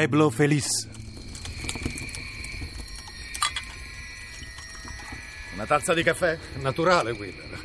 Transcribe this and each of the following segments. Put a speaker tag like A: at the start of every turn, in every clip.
A: Pueblo Feliz.
B: Una tazza di caffè?
C: Naturale, Wheeler.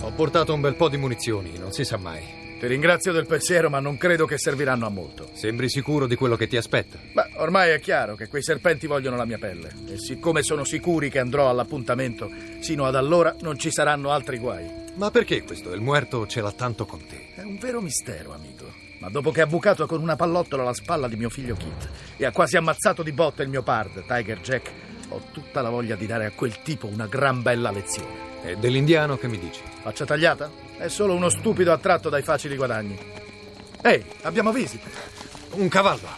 C: Ho portato un bel po' di munizioni, non si sa mai.
B: Ti ringrazio del pensiero, ma non credo che serviranno a molto.
C: Sembri sicuro di quello che ti aspetta?
B: Beh, ormai è chiaro che quei serpenti vogliono la mia pelle. E siccome sono sicuri che andrò all'appuntamento, sino ad allora non ci saranno altri guai.
C: Ma perché questo Il Muerto ce l'ha tanto con te?
B: È un vero mistero, amico. Ma dopo che ha bucato con una pallottola la spalla di mio figlio Kit e ha quasi ammazzato di botte il mio pard, Tiger Jack, ho tutta la voglia di dare a quel tipo una gran bella lezione.
C: E dell'indiano che mi dici?
B: Faccia tagliata? È solo uno stupido attratto dai facili guadagni. Ehi, abbiamo visita.
C: Un cavallo.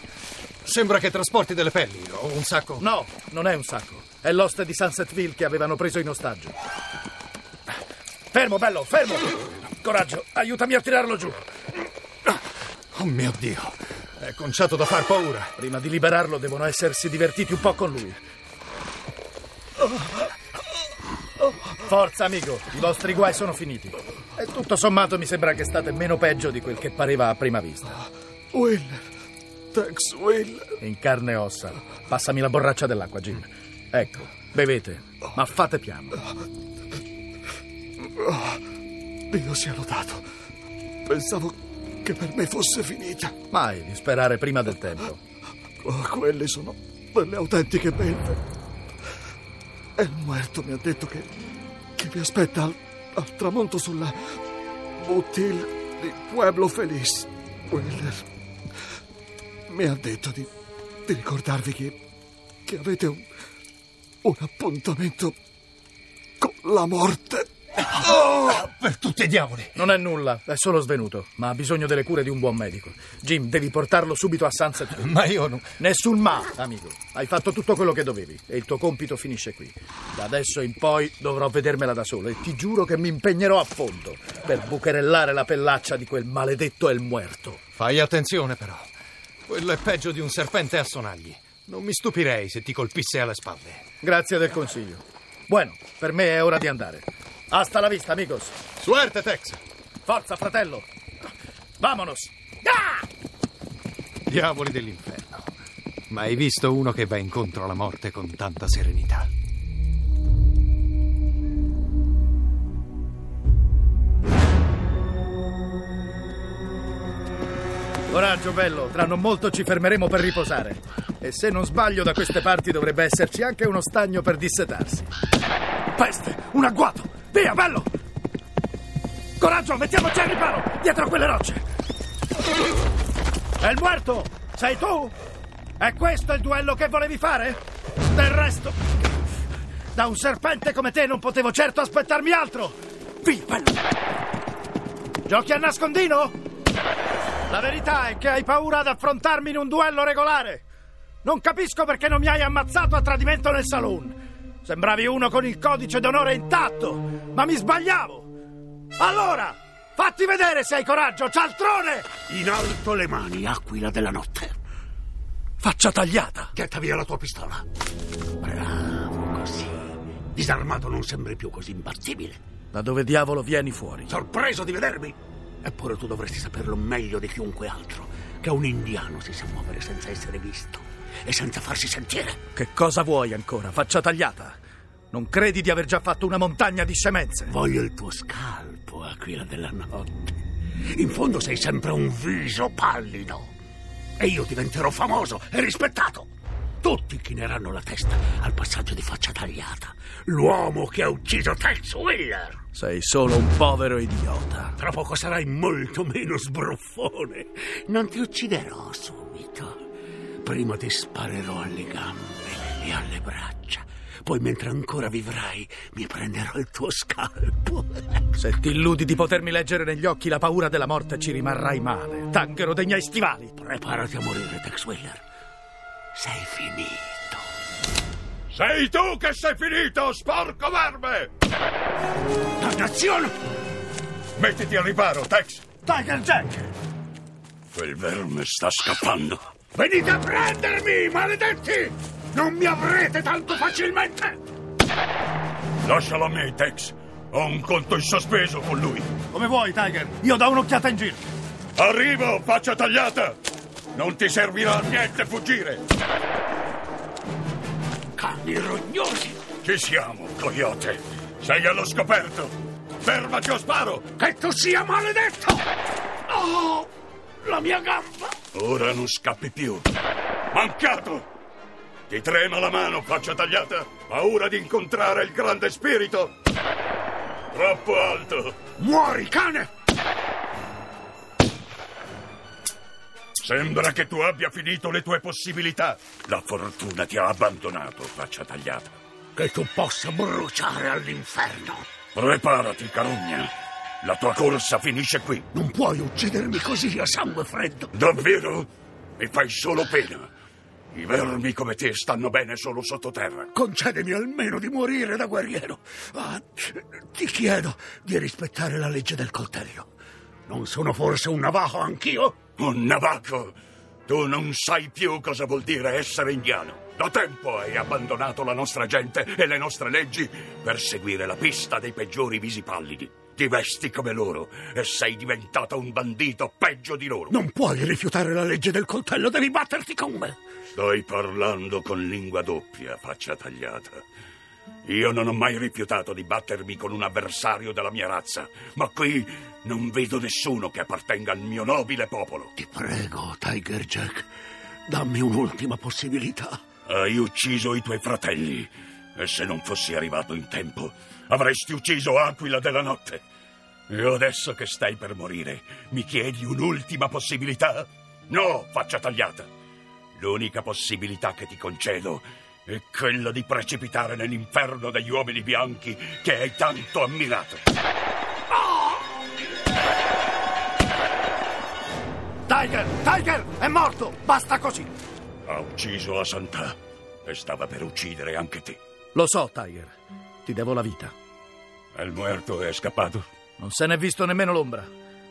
C: Sembra che trasporti delle pelli o un sacco.
B: No, non è un sacco. È l'oste di Sunsetville che avevano preso in ostaggio. Fermo, bello, fermo! Coraggio, aiutami a tirarlo giù.
C: Oh mio Dio. È conciato da far paura.
B: Prima di liberarlo devono essersi divertiti un po' con lui. Forza, amico, i vostri guai sono finiti. E tutto sommato mi sembra che state meno peggio di quel che pareva a prima vista.
D: Willer, Tex Willer.
B: In carne e ossa. Passami la borraccia dell'acqua, Jim. Ecco, bevete, ma fate piano.
D: Dio sia lodato. Pensavo che per me fosse finita.
B: Mai di sperare prima del tempo.
D: Oh, quelle sono delle autentiche belve. E il muerto mi ha detto che, che vi aspetta al, al tramonto sulla boutil di Pueblo Feliz. Willer mi ha detto di, di ricordarvi che, che avete un, un appuntamento con la morte.
C: Per tutti i diavoli.
B: Non è nulla, è solo svenuto, ma ha bisogno delle cure di un buon medico. Jim, devi portarlo subito a Sunset.
C: Ma io non.
B: Nessun ma, amico. Hai fatto tutto quello che dovevi e il tuo compito finisce qui. Da adesso in poi dovrò vedermela da solo e ti giuro che mi impegnerò a fondo per bucherellare la pellaccia di quel maledetto El Muerto.
C: Fai attenzione, però. Quello è peggio di un serpente a sonagli. Non mi stupirei se ti colpisse alle spalle.
B: Grazie del consiglio. Bueno, per me è ora di andare. Hasta la vista, amigos.
C: Suerte, Tex.
B: Forza, fratello. Vamonos. Ah!
C: Diavoli dell'inferno. Ma hai visto uno che va incontro alla morte con tanta serenità?
B: Coraggio, bello. Tra non molto ci fermeremo per riposare. E se non sbaglio, da queste parti dovrebbe esserci anche uno stagno per dissetarsi. Peste, un agguato. Via, bello. Coraggio, mettiamoci al riparo, dietro a quelle rocce. È il muerto. Sei tu? È questo il duello che volevi fare? Del resto, da un serpente come te non potevo certo aspettarmi altro. Via, bello. Giochi a nascondino? La verità è che hai paura ad affrontarmi in un duello regolare. Non capisco perché non mi hai ammazzato a tradimento nel saloon. Sembravi uno con il codice d'onore intatto, ma mi sbagliavo. Allora, fatti vedere se hai coraggio, cialtrone!
E: In alto le mani, aquila della notte.
B: Faccia tagliata.
E: Getta via la tua pistola. Bravo così. Disarmato non sembri più così imbattibile.
B: Da dove diavolo vieni fuori?
E: Sorpreso di vedermi? Eppure tu dovresti saperlo meglio di chiunque altro che un indiano si sa muovere senza essere visto e senza farsi sentire.
B: Che cosa vuoi ancora? Faccia tagliata. Non credi di aver già fatto una montagna di scemenze?
E: Voglio il tuo scalpo, aquila della notte. In fondo sei sempre un viso pallido. E io diventerò famoso e rispettato. Tutti chineranno la testa al passaggio di faccia tagliata. L'uomo che ha ucciso Tex Wheeler.
B: Sei solo un povero idiota.
E: Tra poco sarai molto meno sbruffone. Non ti ucciderò subito. Prima ti sparerò alle gambe e alle braccia. Poi, mentre ancora vivrai, mi prenderò il tuo scalpo.
B: Se ti illudi di potermi leggere negli occhi la paura della morte, ci rimarrai male. Tanghero dei miei stivali.
E: Preparati a morire, Tex Wheeler. Sei finito.
F: Sei tu che sei finito, sporco verme!
E: Dannazione!
F: Mettiti al riparo, Tex!
B: Tiger Jack!
E: Quel verme sta scappando. Venite a prendermi, maledetti! Non mi avrete tanto facilmente!
F: Lascialo a me, Tex. Ho un conto in sospeso con lui.
B: Come vuoi, Tiger? Io do un'occhiata in giro.
F: Arrivo, faccia tagliata! Non ti servirà a niente fuggire!
E: Cani rognosi!
F: Ci siamo, coyote! Sei allo scoperto! Fermati o sparo!
E: Che tu sia maledetto! Oh, la mia gamba!
F: Ora non scappi più. Mancato! Ti trema la mano, faccia tagliata? Paura di incontrare il grande spirito? Troppo alto!
E: Muori, cane!
F: Sembra che tu abbia finito le tue possibilità. La fortuna ti ha abbandonato, faccia tagliata.
E: Che tu possa bruciare all'inferno!
F: Preparati, carogna. La tua corsa finisce qui.
E: Non puoi uccidermi così a sangue freddo!
F: Davvero? Mi fai solo pena. I vermi come te stanno bene solo sottoterra.
E: Concedimi almeno di morire da guerriero. Ah, ti chiedo di rispettare la legge del coltello. Non sono forse un navajo anch'io?
F: Un navajo! Tu non sai più cosa vuol dire essere indiano. Da tempo hai abbandonato la nostra gente e le nostre leggi per seguire la pista dei peggiori visi pallidi. Ti vesti come loro e sei diventato un bandito peggio di loro.
E: Non puoi rifiutare la legge del coltello, devi batterti con me.
F: Stai parlando con lingua doppia, faccia tagliata. Io non ho mai rifiutato di battermi con un avversario della mia razza, ma qui non vedo nessuno che appartenga al mio nobile popolo.
E: Ti prego, Tiger Jack, dammi un'ultima possibilità.
F: Hai ucciso i tuoi fratelli e se non fossi arrivato in tempo avresti ucciso Aquila della notte. E adesso che stai per morire, mi chiedi un'ultima possibilità? No, faccia tagliata. L'unica possibilità che ti concedo è quella di precipitare nell'inferno degli uomini bianchi che hai tanto ammirato.
B: Tiger! Tiger! È morto! Basta così!
F: Ha ucciso la Santà e stava per uccidere anche te.
B: Lo so, Tiger. Ti devo la vita.
F: Il muerto è scappato?
B: Non se n'è visto nemmeno l'ombra.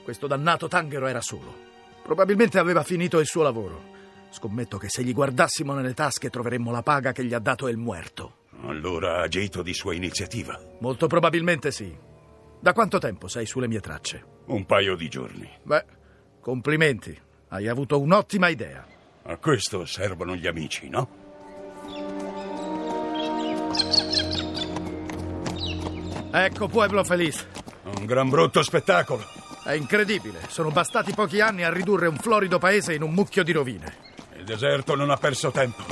B: Questo dannato Tanghero era solo. Probabilmente aveva finito il suo lavoro. Scommetto che se gli guardassimo nelle tasche troveremmo la paga che gli ha dato il muerto.
F: Allora ha agito di sua iniziativa.
B: Molto probabilmente sì. Da quanto tempo sei sulle mie tracce?
F: Un paio di giorni.
B: Beh, complimenti. Hai avuto un'ottima idea.
F: A questo servono gli amici, no?
B: Ecco Pueblo Feliz.
F: Un gran brutto spettacolo.
B: È incredibile. Sono bastati pochi anni a ridurre un florido paese in un mucchio di rovine.
F: Il deserto non ha perso tempo.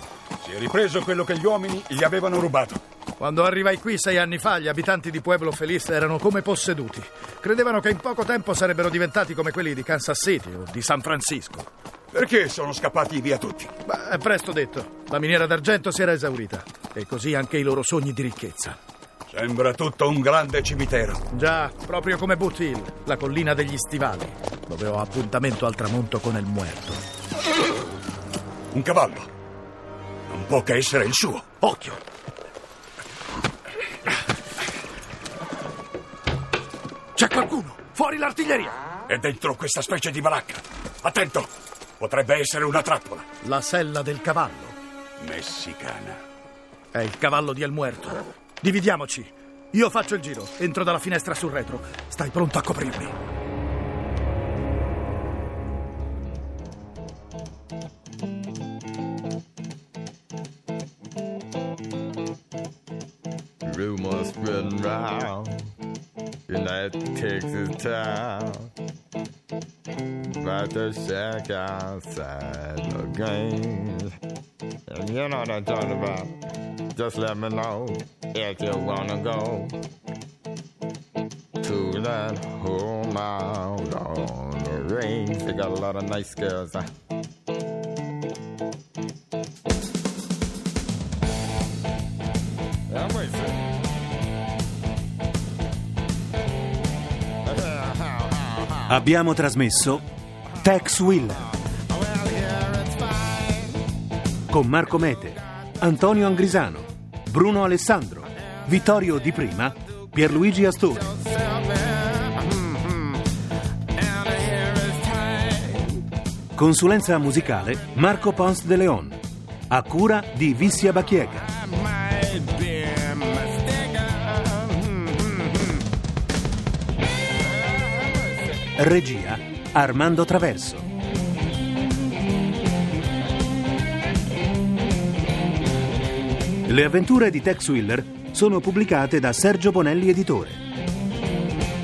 F: Si è ripreso quello che gli uomini gli avevano rubato.
B: Quando arrivai qui sei anni fa, gli abitanti di Pueblo Feliz erano come posseduti. Credevano che in poco tempo sarebbero diventati come quelli di Kansas City o di San Francisco.
F: Perché sono scappati via tutti?
B: Beh, è presto detto. La miniera d'argento si era esaurita. E così anche i loro sogni di ricchezza.
F: Sembra tutto un grande cimitero.
B: Già, proprio come Boot Hill, la collina degli stivali, dove ho appuntamento al tramonto con il muerto.
F: Un cavallo. Non può che essere il suo.
B: Occhio! C'è qualcuno! Fuori l'artiglieria!
F: È dentro questa specie di baracca. Attento! Potrebbe essere una trappola.
B: La sella del cavallo.
F: Messicana.
B: È il cavallo di El Muerto. Dividiamoci. Io faccio il giro, entro dalla finestra sul retro. Stai pronto a coprirmi.
G: Rumors spreading round that Texas town about to check outside the games. And you know what I'm talking about. Just let me know if you wanna go to that home out on the range. They got a lot of nice girls.
A: Abbiamo trasmesso Tex Willer con Marco Mete, Antonio Angrisano, Bruno Alessandro, Vittorio Di Prima, Pierluigi Astore. Consulenza musicale Marco Pons de Leon, a cura di Vissia Bachiega. Regia Armando Traverso. Le avventure di Tex Willer sono pubblicate da Sergio Bonelli Editore.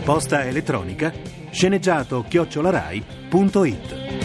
A: Posta elettronica sceneggiato chiocciolarai.it